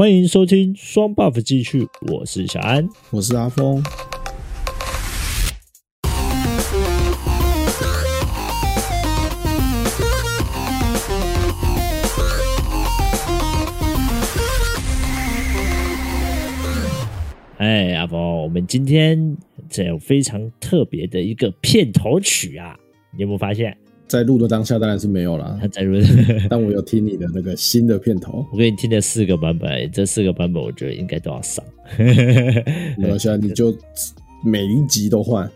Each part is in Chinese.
欢迎收听双 buff 继续，我是小安，我是阿峰。哎，阿峰，我们今天这有非常特别的一个片头曲啊，你有没有发现？在录的当下当然是没有啦，他 在录，但我有听你的那个新的片头，我给你听了四个版本，这四个版本我觉得应该都要上。没关系，你就每一集都换，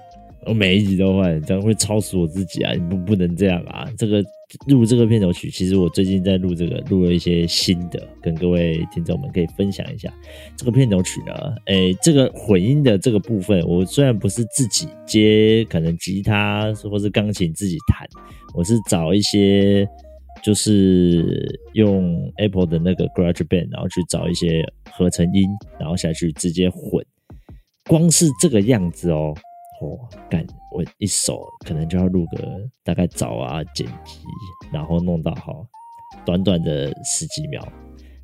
我每一集都换，这样会超死我自己啊！你不不能这样啊！这个录这个片头曲，其实我最近在录这个，录了一些新的，跟各位听众们可以分享一下。这个片头曲呢，哎，这个混音的这个部分，我虽然不是自己接，可能吉他或是钢琴自己弹。我是找一些，就是用 Apple 的那个 GarageBand，然后去找一些合成音，然后下去直接混。光是这个样子哦，哦，干，我一手可能就要录个大概找啊剪辑，然后弄到好，短短的十几秒，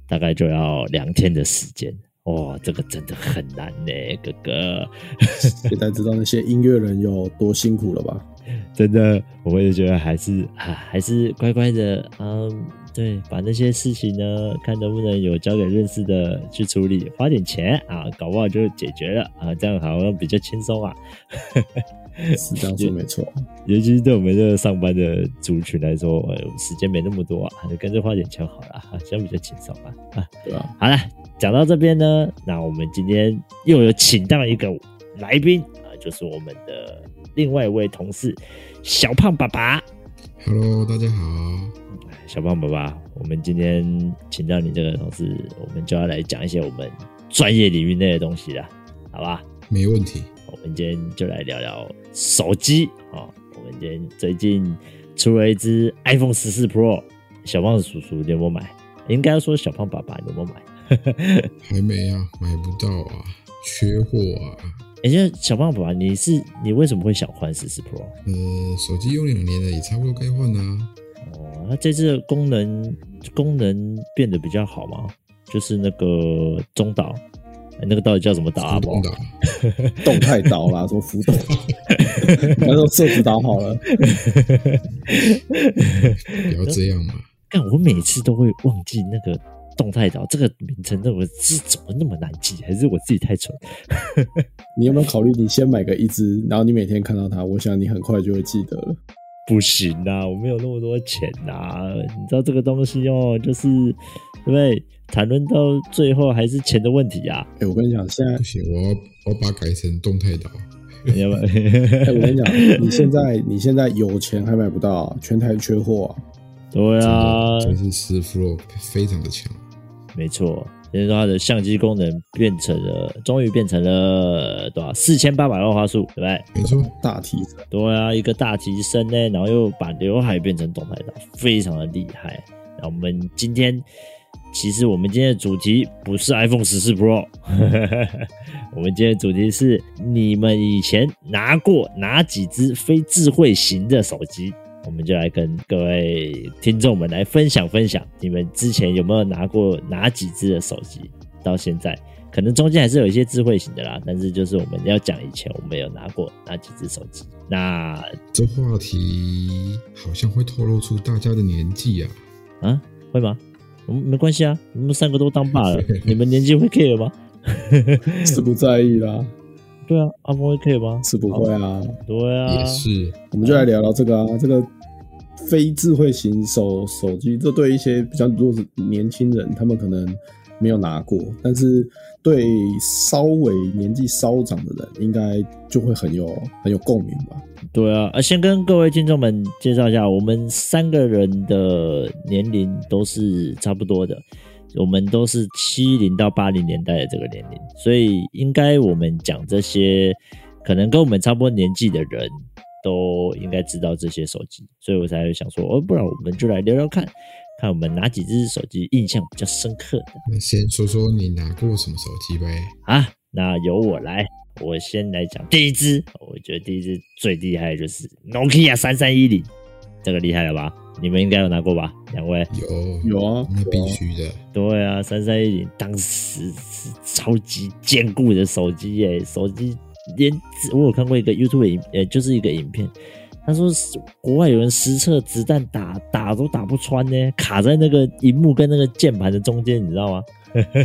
大概就要两天的时间。哇，这个真的很难呢，哥哥。现在知道那些音乐人有多辛苦了吧？真的，我也觉得还是啊，还是乖乖的，嗯，对，把那些事情呢，看能不能有交给认识的去处理，花点钱啊，搞不好就解决了啊，这样好像比较轻松啊。是这样说没错，尤其是对我们这个上班的族群来说，呃，时间没那么多啊，就干脆花点钱好了啊，这样比较轻松啊。啊，对啊。好了，讲到这边呢，那我们今天又有请到一个来宾啊，就是我们的。另外一位同事，小胖爸爸。Hello，大家好。小胖爸爸，我们今天请到你这个同事，我们就要来讲一些我们专业领域内的东西了，好吧？没问题。我们今天就来聊聊手机啊。我们今天最近出了一只 iPhone 十四 Pro，小胖叔叔你有没有买？应该说小胖爸爸你有没有买？还没啊，买不到啊，缺货啊。哎，欸、小胖爸爸，你是你为什么会想换十四 Pro？呃，手机用两年了，也差不多该换了。哦，那这次的功能功能变得比较好吗？就是那个中岛，那个到底叫什么岛啊？中岛，动态岛啦，什么浮动，那说设置岛好了。不要这样嘛！但我每次都会忘记那个。动态岛这个名称，那我字怎么那么难记？还是我自己太蠢？你有没有考虑，你先买个一只，然后你每天看到它，我想你很快就会记得了。不行啊，我没有那么多钱啊！你知道这个东西哦，就是对不对？谈论到最后还是钱的问题啊！哎、欸，我跟你讲，现在不行，我要我要把它改成动态岛。你要不要？欸、我跟你讲，你现在你现在有钱还买不到，全台缺货啊！对啊，就是十 Pro 非常的强。没错，就是说它的相机功能变成了，终于变成了多少？四千八百万画素，对不对？没错，大提升。对啊，一个大提升呢，然后又把刘海变成动态的，非常的厉害。那我们今天，其实我们今天的主题不是 iPhone 十四 Pro，我们今天的主题是你们以前拿过哪几只非智慧型的手机？我们就来跟各位听众们来分享分享，你们之前有没有拿过哪几只的手机？到现在可能中间还是有一些智慧型的啦，但是就是我们要讲以前我们有拿过哪几只手机。那这话题好像会透露出大家的年纪啊？啊，会吗？我们没关系啊，我们三个都当爸了，你们年纪会 care 吗？是不在意啦。对啊，阿波会 care 吗？是不会啊。对啊，也是。我们就来聊聊这个啊，这个非智慧型手手机，这对一些比较弱是年轻人，他们可能没有拿过，但是对稍微年纪稍长的人，应该就会很有很有共鸣吧。对啊，啊，先跟各位听众们介绍一下，我们三个人的年龄都是差不多的。我们都是七零到八零年代的这个年龄，所以应该我们讲这些，可能跟我们差不多年纪的人都应该知道这些手机，所以我才会想说，哦，不然我们就来聊聊看，看我们哪几只手机印象比较深刻的。那先说说你拿过什么手机呗？啊，那由我来，我先来讲第一只，我觉得第一只最厉害的就是 Nokia 3310，这个厉害了吧？你们应该有拿过吧？两位有有啊，那必须的。对啊，三三一零当时是超级坚固的手机耶，手机连我有看过一个 YouTube 影，呃，就是一个影片，他说国外有人实测子弹打打都打不穿呢，卡在那个荧幕跟那个键盘的中间，你知道吗？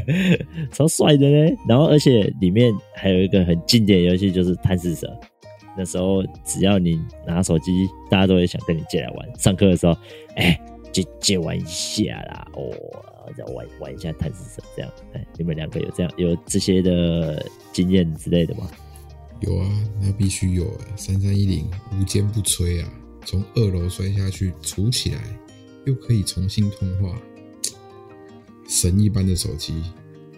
超帅的呢。然后而且里面还有一个很经典的游戏，就是贪食蛇。那时候只要你拿手机，大家都会想跟你借来玩。上课的时候，哎、借借玩一下啦，哦，再玩玩一下贪吃蛇这样。哎、你们两个有这样有这些的经验之类的吗？有啊，那必须有啊。三三一零无坚不摧啊，从二楼摔下去，杵起来又可以重新通话，神一般的手机。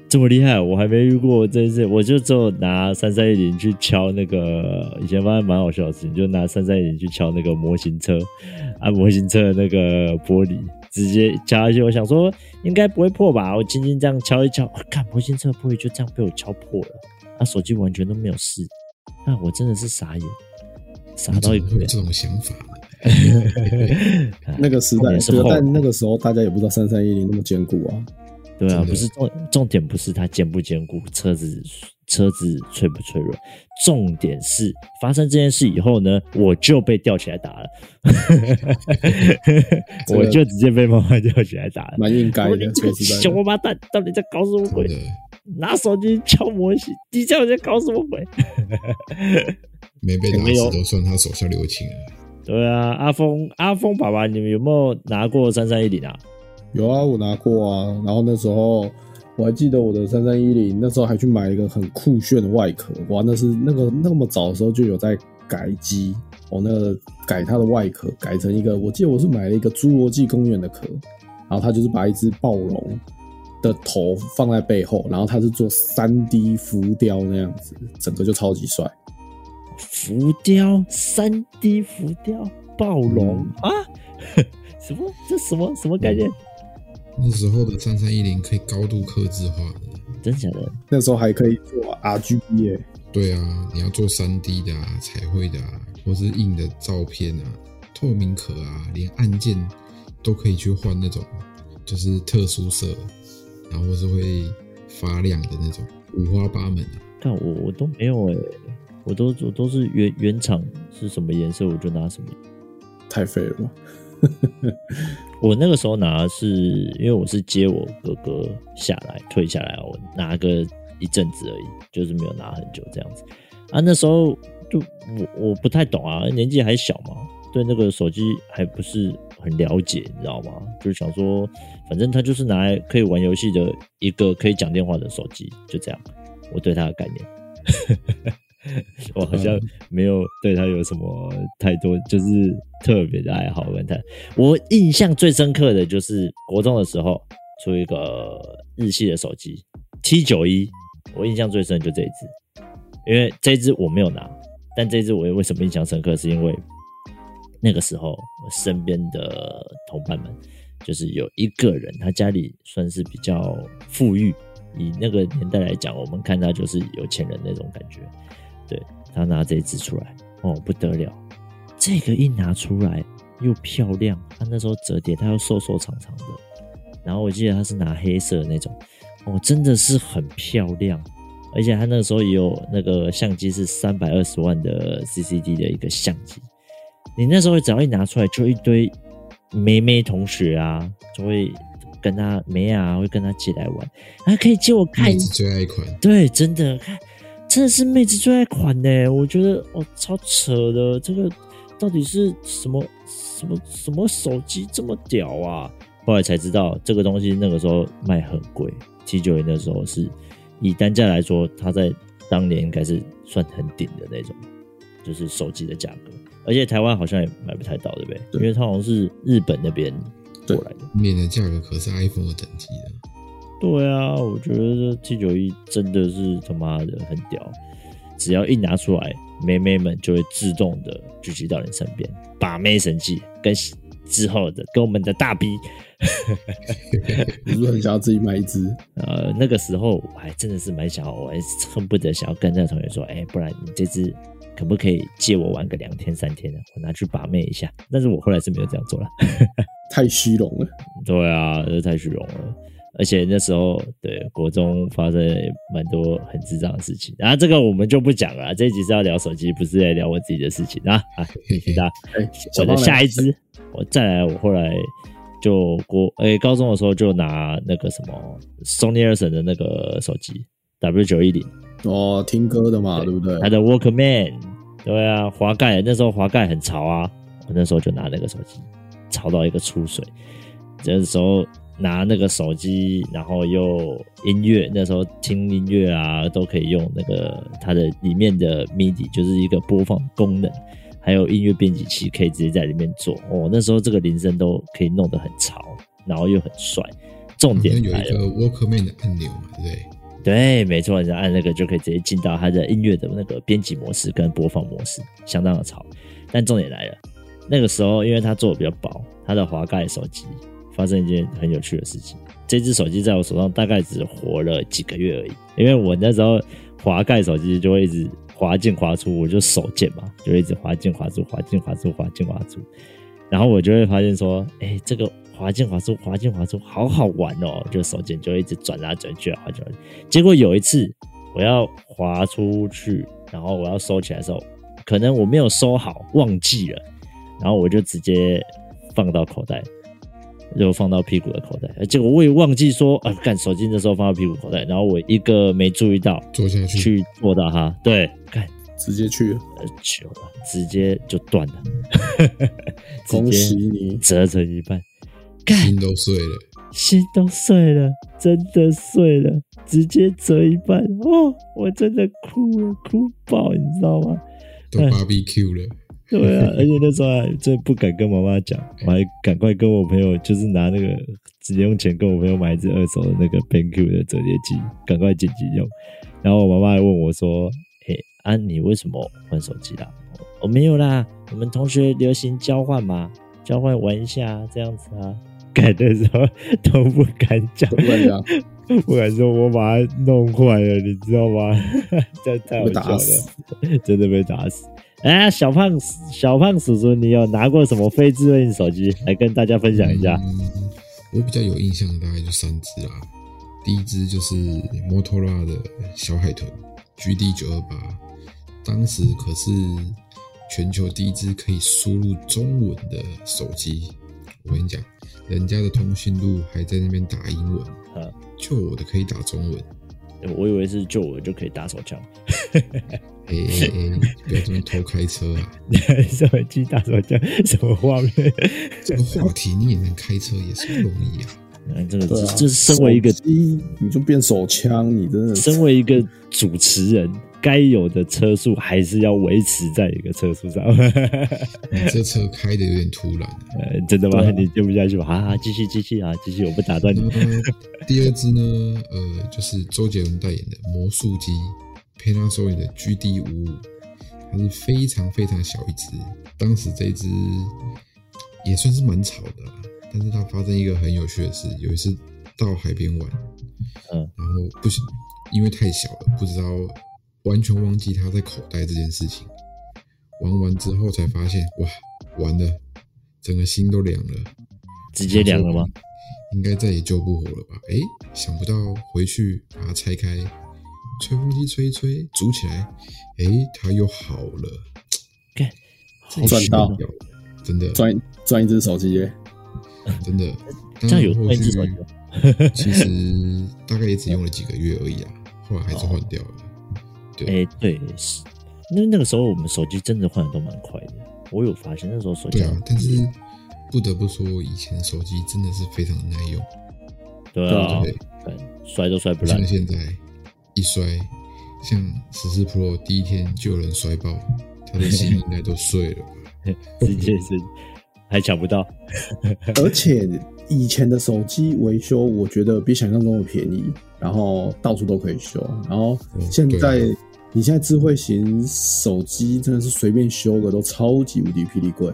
这么厉害，我还没遇过真是，我就只有拿三三一零去敲那个，以前发现蛮好笑的事情，就拿三三一零去敲那个模型车，啊，模型车的那个玻璃，直接敲下去。我想说应该不会破吧，我轻轻这样敲一敲，看模型车玻璃就这样被我敲破了，啊，手机完全都没有事，啊，我真的是傻眼，傻到一个。有这种想法？那个时代，但那个时候大家也不知道三三一零那么坚固啊。对啊，不是重重点，不是它坚不坚固，车子车子脆不脆弱，重点是发生这件事以后呢，我就被吊起来打了，我就直接被妈妈吊起来打了，蛮应该的。小王八蛋，到底在搞什么鬼？拿手机敲模型，你叫我在搞什么鬼？没被打死都算他手下留情了。对啊，阿峰阿峰爸爸，你们有没有拿过三三一零啊？有啊，我拿过啊。然后那时候我还记得我的三三一零，那时候还去买一个很酷炫的外壳。哇，那是那个那么早的时候就有在改机哦，那个改它的外壳，改成一个，我记得我是买了一个侏罗纪公园的壳，然后它就是把一只暴龙的头放在背后，然后它是做三 D 浮雕那样子，整个就超级帅。浮雕，三 D 浮雕，暴龙、嗯、啊？什么？这什么什么概念？那时候的三三一零可以高度客制化的，真假的？那时候还可以做 RGB 耶。对啊，你要做三 D 的啊，彩绘的啊，或是印的照片啊，透明壳啊，连按键都可以去换那种，就是特殊色，然后是会发亮的那种，五花八门的。但我我都没有哎，我都我都是原原厂是什么颜色我就拿什么，太废了吧。我那个时候拿是，因为我是接我哥哥下来退下来，我拿个一阵子而已，就是没有拿很久这样子。啊，那时候就我我不太懂啊，年纪还小嘛，对那个手机还不是很了解，你知道吗？就是想说，反正它就是拿来可以玩游戏的一个可以讲电话的手机，就这样。我对它的概念。我好像没有对他有什么太多，就是特别的爱好跟他。我印象最深刻的就是国中的时候出一个日系的手机 T 九一，我印象最深的就这一只，因为这一支我没有拿，但这一支我为什么印象深刻，是因为那个时候我身边的同伴们，就是有一个人他家里算是比较富裕，以那个年代来讲，我们看他就是有钱人那种感觉。对，他拿这只出来，哦，不得了，这个一拿出来又漂亮，他那时候折叠，他又瘦瘦长长的，然后我记得他是拿黑色的那种，哦，真的是很漂亮，而且他那时候也有那个相机是三百二十万的 CCD 的一个相机，你那时候只要一拿出来，就一堆妹妹同学啊，就会跟他妹啊，会跟他借来玩，还可以借我看，最爱一款，对，真的看。真的是妹子最爱款呢，我觉得哦，超扯的，这个到底是什么什么什么手机这么屌啊？后来才知道这个东西那个时候卖很贵七九年的时候是以单价来说，它在当年应该是算很顶的那种，就是手机的价格，而且台湾好像也买不太到，对不对？对，因为它好像是日本那边过来的，面的价格可是 iPhone 的等级的。对啊，我觉得 T 九一真的是他妈的很屌，只要一拿出来，妹妹们就会自动的聚集到你身边，把妹神器跟之后的跟我们的大 B，你是很想要自己买一支？呃，那个时候我还真的是蛮想要，我还恨不得想要跟那个同学说，哎、欸，不然你这支可不可以借我玩个两天三天的，我拿去把妹一下。但是我后来是没有这样做了，太虚荣了。对啊，这太虚荣了。而且那时候对国中发生蛮多很智障的事情，然后这个我们就不讲了。这一集是要聊手机，不是在聊我自己的事情啊啊！谢谢大家。我的下一支，我再来，我后来就国诶、欸、高中的时候就拿那个什么 Sony Ericsson 的那个手机 W 九一零哦，听歌的嘛，对，对不对？它的 Walkman，对啊，滑盖那时候滑盖很潮啊，我那时候就拿那个手机，潮到一个出水，这时候。拿那个手机，然后又音乐，那时候听音乐啊，都可以用那个它的里面的 MIDI，就是一个播放功能，还有音乐编辑器，可以直接在里面做。哦，那时候这个铃声都可以弄得很潮，然后又很帅。重点有一个 Walkman 的按钮嘛，对不对？对，没错，你按那个就可以直接进到它的音乐的那个编辑模式跟播放模式，相当的潮。但重点来了，那个时候因为它做的比较薄，它的滑盖手机。发生一件很有趣的事情，这只手机在我手上大概只活了几个月而已，因为我那时候滑盖手机就会一直滑进滑出，我就手贱嘛，就一直滑进滑出，滑进滑出，滑进滑出，然后我就会发现说，哎，这个滑进滑出，滑进滑出，好好玩哦，就手贱就一直转来转去，滑进滑出。结果有一次我要滑出去，然后我要收起来的时候，可能我没有收好，忘记了，然后我就直接放到口袋。就放到屁股的口袋，结果我也忘记说啊，干手机的时候放到屁股口袋，然后我一个没注意到，坐下去，去坐到它，对，干直接去了，糗了，直接就断了，恭喜你。折成一半，心都碎了，心都碎了，真的碎了，直接折一半，哦，我真的哭了，哭爆，你知道吗？都 BBQ 了。对啊，而且那时候还真不敢跟妈妈讲，我还赶快跟我朋友，就是拿那个直接用钱跟我朋友买一只二手的那个 BenQ 的折叠机，赶快紧急用。然后我妈妈还问我说：“哎，安、啊，你为什么换手机啦？”我、哦、没有啦，我们同学流行交换嘛，交换玩一下这样子啊。改的时候都不敢讲，不敢讲，不敢说我把它弄坏了，你知道吗？这太好笑了，真的被打死。哎，小胖小胖叔叔，你有拿过什么非智慧型手机来跟大家分享一下？嗯，我比较有印象的大概就三只啦。第一只就是摩托罗拉的小海豚 GD 九二八，当时可是全球第一只可以输入中文的手机。我跟你讲，人家的通讯录还在那边打英文，啊，就我的可以打中文。我以为是就我就可以打手枪。哎哎哎！不要这么偷开车啊！什么机打手枪？什么画面？这个话题你也能开车，也是不容易啊！嗯，这个这身为一个机，你就变手枪，你真的身为一个主持人，该有的车速还是要维持在一个车速上。你 这车开的有点突然，呃，真的吗？啊、你接不下去吧？好好，继续继续啊，继续，我不打断你。第二支呢，呃，就是周杰伦代言的魔术机。Panasonic 的 GD 五五，它是非常非常小一只，当时这只也算是蛮吵的，但是它发生一个很有趣的事，有一次到海边玩，嗯，然后不行，因为太小了，不知道完全忘记它在口袋这件事情，玩完之后才发现，哇，完了，整个心都凉了，直接凉了吗？应该再也救不活了吧？哎，想不到回去把它拆开。吹风机吹一吹，煮起来，哎、欸，它又好了，干，赚到，真的。赚赚一只手机。耶，真的，这样有换一只手机，其实大概也只用了几个月而已啊，后来还是换掉了。对，哎、欸，对，是，那那个时候我们手机真的换的都蛮快的，我有发现那时候手机，对啊，但是不得不说，以前手机真的是非常耐用，对啊，对，摔都摔不烂，像现在。一摔，像十四 Pro 第一天就有人摔爆，他的心应该都碎了吧？直接是还抢不到，而且以前的手机维修，我觉得比想象中的便宜，然后到处都可以修。然后现在，哦、你现在智慧型手机真的是随便修个都超级无敌霹雳贵。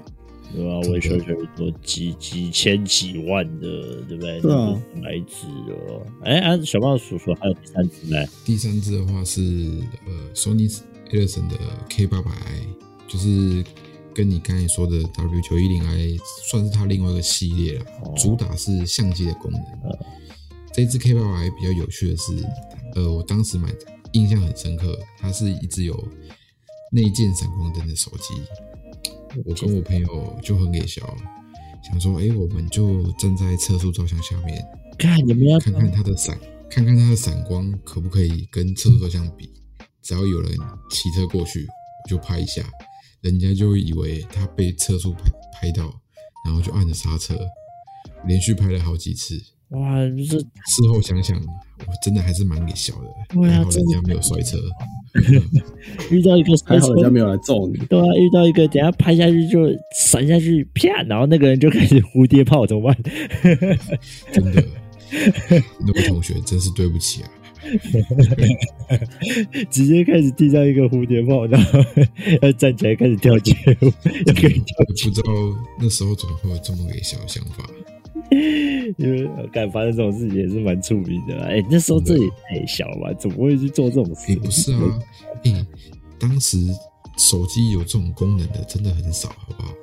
对啊，维修修多几几千几万的，对不对？对啊，来支哦。哎，啊，小胖叔叔还有第三只呢？第三只的话是呃，，Sony Ericsson 的 K 八百 I，就是跟你刚才说的 W 九一零 I 算是它另外一个系列了，哦主打是相机的功能。嗯这只 K 八百 I 比较有趣的是，呃，我当时买印象很深刻，它是一只有内建闪光灯的手机。我跟我朋友就很给笑，想说，哎，我们就站在测速照相下面，看你们要看看它的闪，看看它的闪光可不可以跟测速照相比。只要有人骑车过去，我就拍一下，人家就会以为他被测速拍拍到，然后就按着刹车，连续拍了好几次。哇，这事后想想，我真的还是蛮给笑的。还好人家没有摔车。遇到一个 还好人家没有来揍你。对啊，遇到一个等下拍下去就闪下去，啪，然后那个人就开始蝴蝶炮，怎么办？真的，那位同学真是对不起啊！直接开始地上一个蝴蝶炮，然后要站起来开始跳街舞，要可以跳不知道那时候怎么会有这么给笑的想法。因为敢发生这种事情也是蛮出名的啦。哎、欸，那时候这也太小了吧？怎么会去做这种事？哎、欸，不是啊，哎、欸，当时手机有这种功能的真的很少，好不好？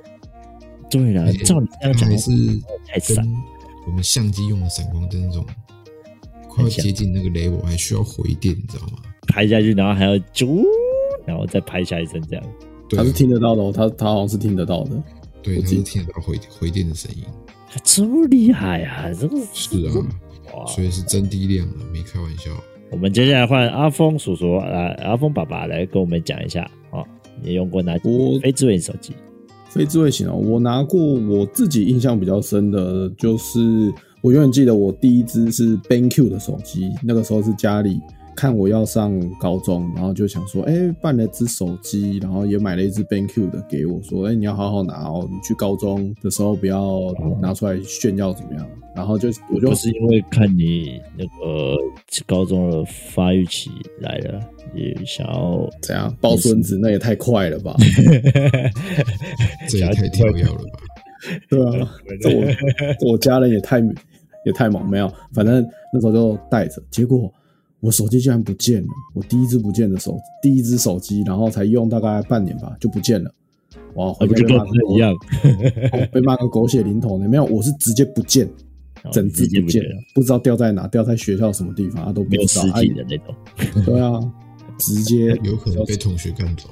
对啦，欸、照你这样讲，还是太闪。我们相机用的闪光灯那种，快要接近那个 level，还需要回电，你知道吗？拍下去，然后还要啾，然后再拍下一声，这样。他是听得到的哦，他他好像是听得到的。对，他是听得到回回电的声音。这么厉害啊！这个是啊，所以是真低量啊，没开玩笑。我们接下来换阿峰叔叔来，阿峰爸爸来跟我们讲一下啊，你用过哪我非智慧手机？非智慧型哦，我拿过，我自己印象比较深的就是，我永远记得我第一只是 BenQ 的手机，那个时候是家里。看我要上高中，然后就想说，哎、欸，办了只手机，然后也买了一只 BenQ 的给我，说，哎、欸，你要好好拿哦，你去高中的时候不要拿出来炫耀怎么样？然后就我就不是因为看你那个高中的发育期来了，也想要怎样抱孙子？那也太快了吧！这也太跳跃了吧？对啊，这我 我家人也太也太猛，没有，反正那时候就带着，结果。我手机竟然不见了！我第一只不见的手，第一只手机，然后才用大概半年吧，就不见了。哇，回家被骂个狗一样，被骂个狗血淋头的。没有，我是直接不见，整只不见，不知道掉在哪，掉在学校什么地方，他都不知道。实体的那种。对啊，直接有可能被同学干走。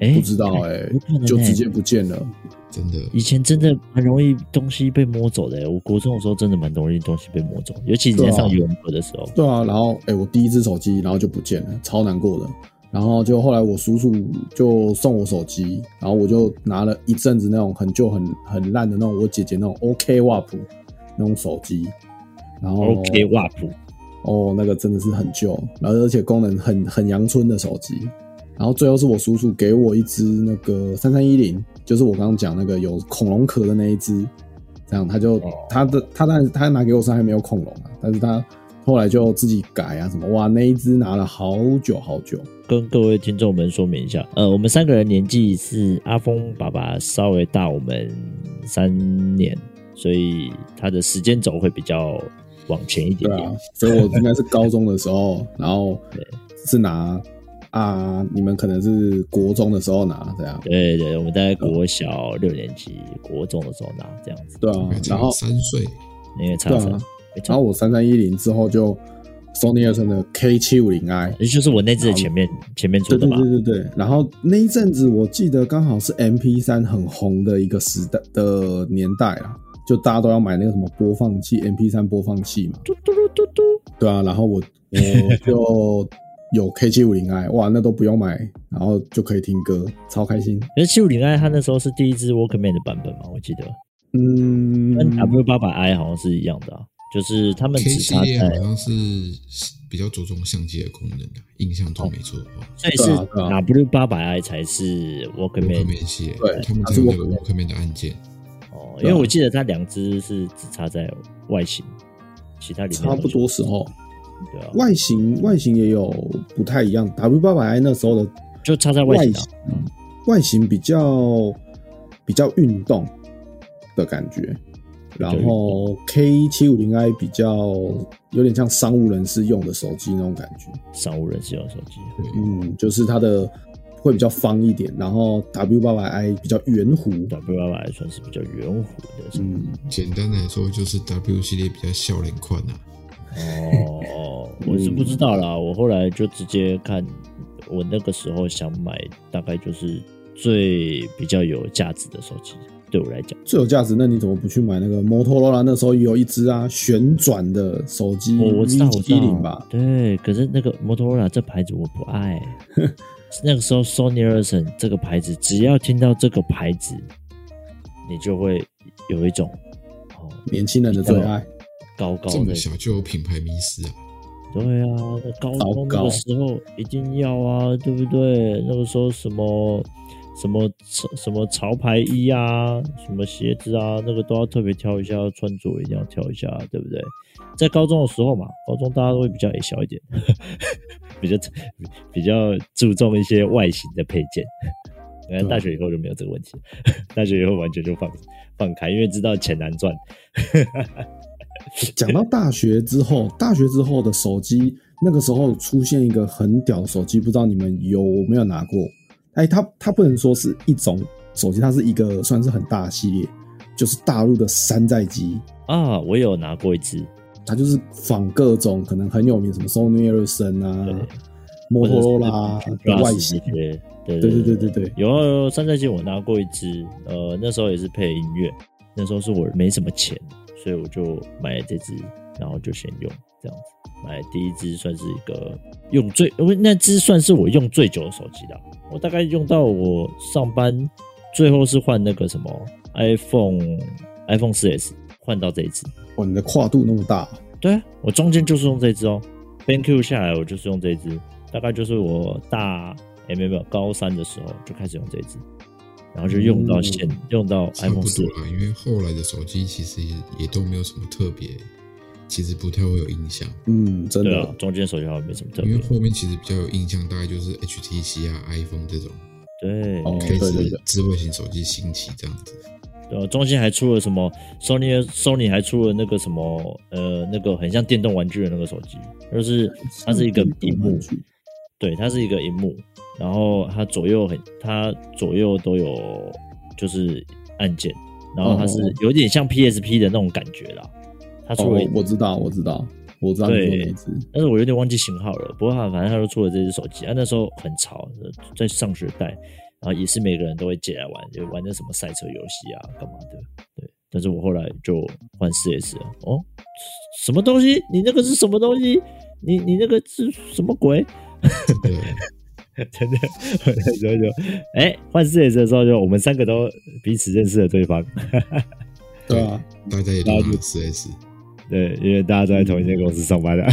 哎，不知道哎，就直接不见了。真的，以前真的蛮容易东西被摸走的。我国中的时候真的蛮容易东西被摸走，尤其是在上语文课的时候。对啊，然后哎、欸，我第一只手机然后就不见了，超难过的。然后就后来我叔叔就送我手机，然后我就拿了一阵子那种很旧、很很烂的那种我姐姐那种 OK 瓦普那种手机。然后 OK 瓦普，哦，那个真的是很旧，然后而且功能很很阳春的手机。然后最后是我叔叔给我一只那个三三一零，就是我刚刚讲那个有恐龙壳的那一只，这样他就、哦、他的他当然他拿给我时还没有恐龙啊，但是他后来就自己改啊什么，哇，那一只拿了好久好久。跟各位听众们说明一下，呃，我们三个人年纪是阿峰爸爸稍微大我们三年，所以他的时间轴会比较往前一点点。对啊，所以我应该是高中的时候，然后是拿。啊，你们可能是国中的时候拿这样，对对，我们在国小六年级、嗯、国中的时候拿这样子。对啊，然后三岁，因为差三、啊，然后我三三一零之后就 Sony Ericsson 的 K 七五零 I，也就是我那支的前面前面出的嘛。对对对对对。然后那一阵子我记得刚好是 MP 三很红的一个时代的年代啊，就大家都要买那个什么播放器，MP 三播放器嘛。嘟嘟嘟嘟。对啊，然后我我就。有 K 七五零 I，哇，那都不用买，然后就可以听歌，超开心。而七五零 I 它那时候是第一支 Walkman 的版本嘛，我记得。嗯，跟 W 八百 I 好像是一样的啊，就是他们只差在好像是比较着重相机的功能的，印象中没错的话。所以是 W 八百 I 才是 Walkman 系列，对，他们才有那个 Walkman 的按键。哦，因为我记得它两只是只差在外形，其他里面差不多时候。对啊，外形外形也有不太一样。W 八百 I 那时候的就差在外形，啊，嗯，外形比较比较运动的感觉，然后 K 七五零 I 比较有点像商务人士用的手机那种感觉。商务人士用手机，嗯，就是它的会比较方一点，然后 W 八百 I 比较圆弧，W 八百 I 算是比较圆弧的。嗯，简单来说就是 W 系列比较笑脸宽啊。哦，我是不知道啦，我后来就直接看，我那个时候想买，大概就是最比较有价值的手机。对我来讲最有价值，那你怎么不去买那个摩托罗拉？那时候有一只啊，旋转的手机，我知道，我知道吧？对，可是那个摩托罗拉这牌子我不爱。那个时候，Sony Ericsson 这个牌子，只要听到这个牌子，你就会有一种哦，年轻人的最爱，高高的，这么小就有品牌迷失啊？对啊，那高中那个时候一定要啊，对不对？那个时候什么？什么潮什么潮牌衣啊，什么鞋子啊，那个都要特别挑一下，穿着一定要挑一下，对不对？在高中的时候嘛，高中大家都会比较矮小一点，比较比较注重一些外形的配件。然后大学以后就没有这个问题，大学以后完全就放放开，因为知道钱难赚。讲到大学之后，大学之后的手机，那个时候出现一个很屌的手机，不知道你们有没有拿过？哎，它它不能说是一种手机，它是一个算是很大的系列，就是大陆的山寨机啊。我有拿过一只，它就是仿各种可能很有名，什么 Sony Ericsson 啊、摩托罗拉的外形。对对对对对对，有，有山寨机，我拿过一只。呃，那时候也是配音乐，那时候是我没什么钱，所以我就买了这支，然后就先用这样子。买第一支算是一个用最，因为那支算是我用最久的手机了。我大概用到我上班，最后是换那个什么 iPhone iPhone 4S，换到这一支。哇，你的跨度那么大？对啊，我中间就是用这支哦。BenQ 下来，我就是用这一支，大概就是我大哎没有没有高三的时候就开始用这一支，然后就用到现、嗯、用到 iPhone 4。差不多啦，因为后来的手机其实也也都没有什么特别。其实不太会有印象，嗯，真的，啊、中间手机好像没什么特别。因为后面其实比较有印象，大概就是 HTC 啊、iPhone 这种，对，开始智慧型手机兴起这样子。对，中间还出了什么？Sony Sony 还出了那个什么？呃，那个很像电动玩具的那个手机，就是它是一个荧幕，对，它是一个荧幕，然后它左右很，它左右都有就是按键，然后它是有点像 PSP 的那种感觉啦。它出了、哦，我知道，我知道，我知道对，但是我有点忘记型号了。不过它反正它就出了这只手机啊，那时候很潮，在上学带，然后也是每个人都会借来玩，就玩那什么赛车游戏啊，干嘛的。对，但是我后来就换四 S 了。哦，什么东西？你那个是什么东西？你你那个是什么鬼？真的，那时候就哎换四 S 的时候，就我们三个都彼此认识了对方。对啊，大家也都拿四 S。对，因为大家都在同一间公司上班的，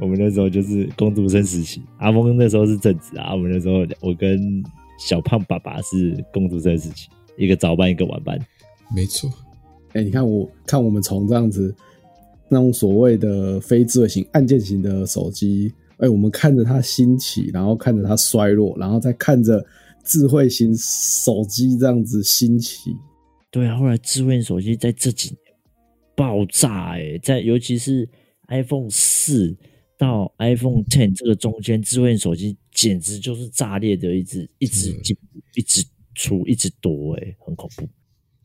我们那时候就是工读生时期。阿峰那时候是正职啊，我们那时候我跟小胖爸爸是工读生时期，一个早班一个晚班。没错。哎、欸，你看我看我们从这样子那种所谓的非智慧型按键型的手机，哎、欸，我们看着它兴起，然后看着它衰落，然后再看着智慧型手机这样子兴起。对啊，后来智慧型手机在这几年。爆炸哎、欸，在尤其是 iPhone 四到 iPhone Ten 这个中间，智慧型手机简直就是炸裂的一直一直进一直出一直多哎、欸，很恐怖，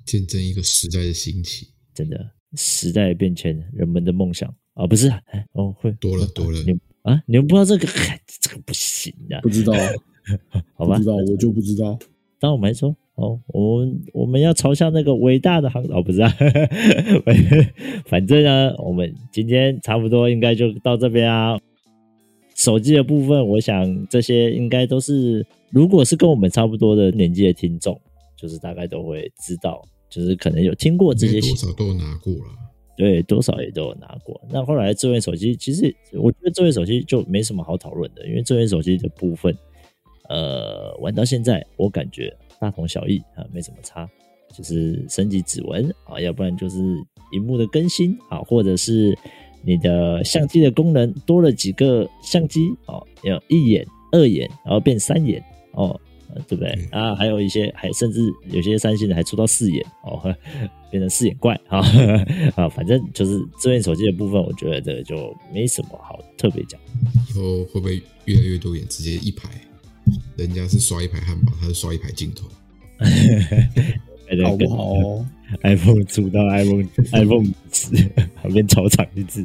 见证一个时代的兴起，真的时代的变迁，人们的梦想啊，不是哦会多了多了你啊，你们不知道这个 这个不行的、啊，不知道，好吧，不知道我就不知道，当我没说。哦，我们我们要朝向那个伟大的航道，哦，不是啊，反正呢，我们今天差不多应该就到这边啊。手机的部分，我想这些应该都是，如果是跟我们差不多的年纪的听众，就是大概都会知道，就是可能有听过这些，多少都拿过了，对，多少也都有拿过。那后来智慧手机，其实我觉得智慧手机就没什么好讨论的，因为智慧手机的部分，呃，玩到现在，我感觉。大同小异啊，没什么差，就是升级指纹啊，要不然就是荧幕的更新啊，或者是你的相机的功能多了几个相机哦，要一眼、二眼，然后变三眼哦，对不对？啊，还有一些还甚至有些三星的还出到四眼哦，变成四眼怪啊 啊，反正就是智能手机的部分，我觉得这个就没什么好特别讲。以后会不会越来越多眼直接一排？人家是刷一排汉堡，他是刷一排镜头，好不好哦？iPhone 出到 iPhone iPhone 十旁边超长一只，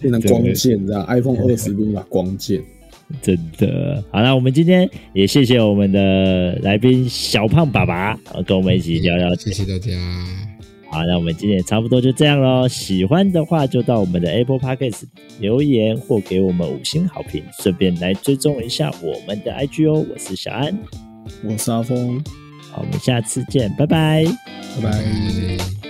变成光剑这样，iPhone 二十变成光剑。真的好，了我们今天也谢谢我们的来宾小胖爸爸，跟我们一起聊聊。谢谢大家。好，那我们今天也差不多就这样喽。喜欢的话，就到我们的 Apple Podcast 留言或给我们五星好评，顺便来追踪一下我们的 IG 哦。我是小安，我是阿峰。好，我们下次见，拜拜，拜拜。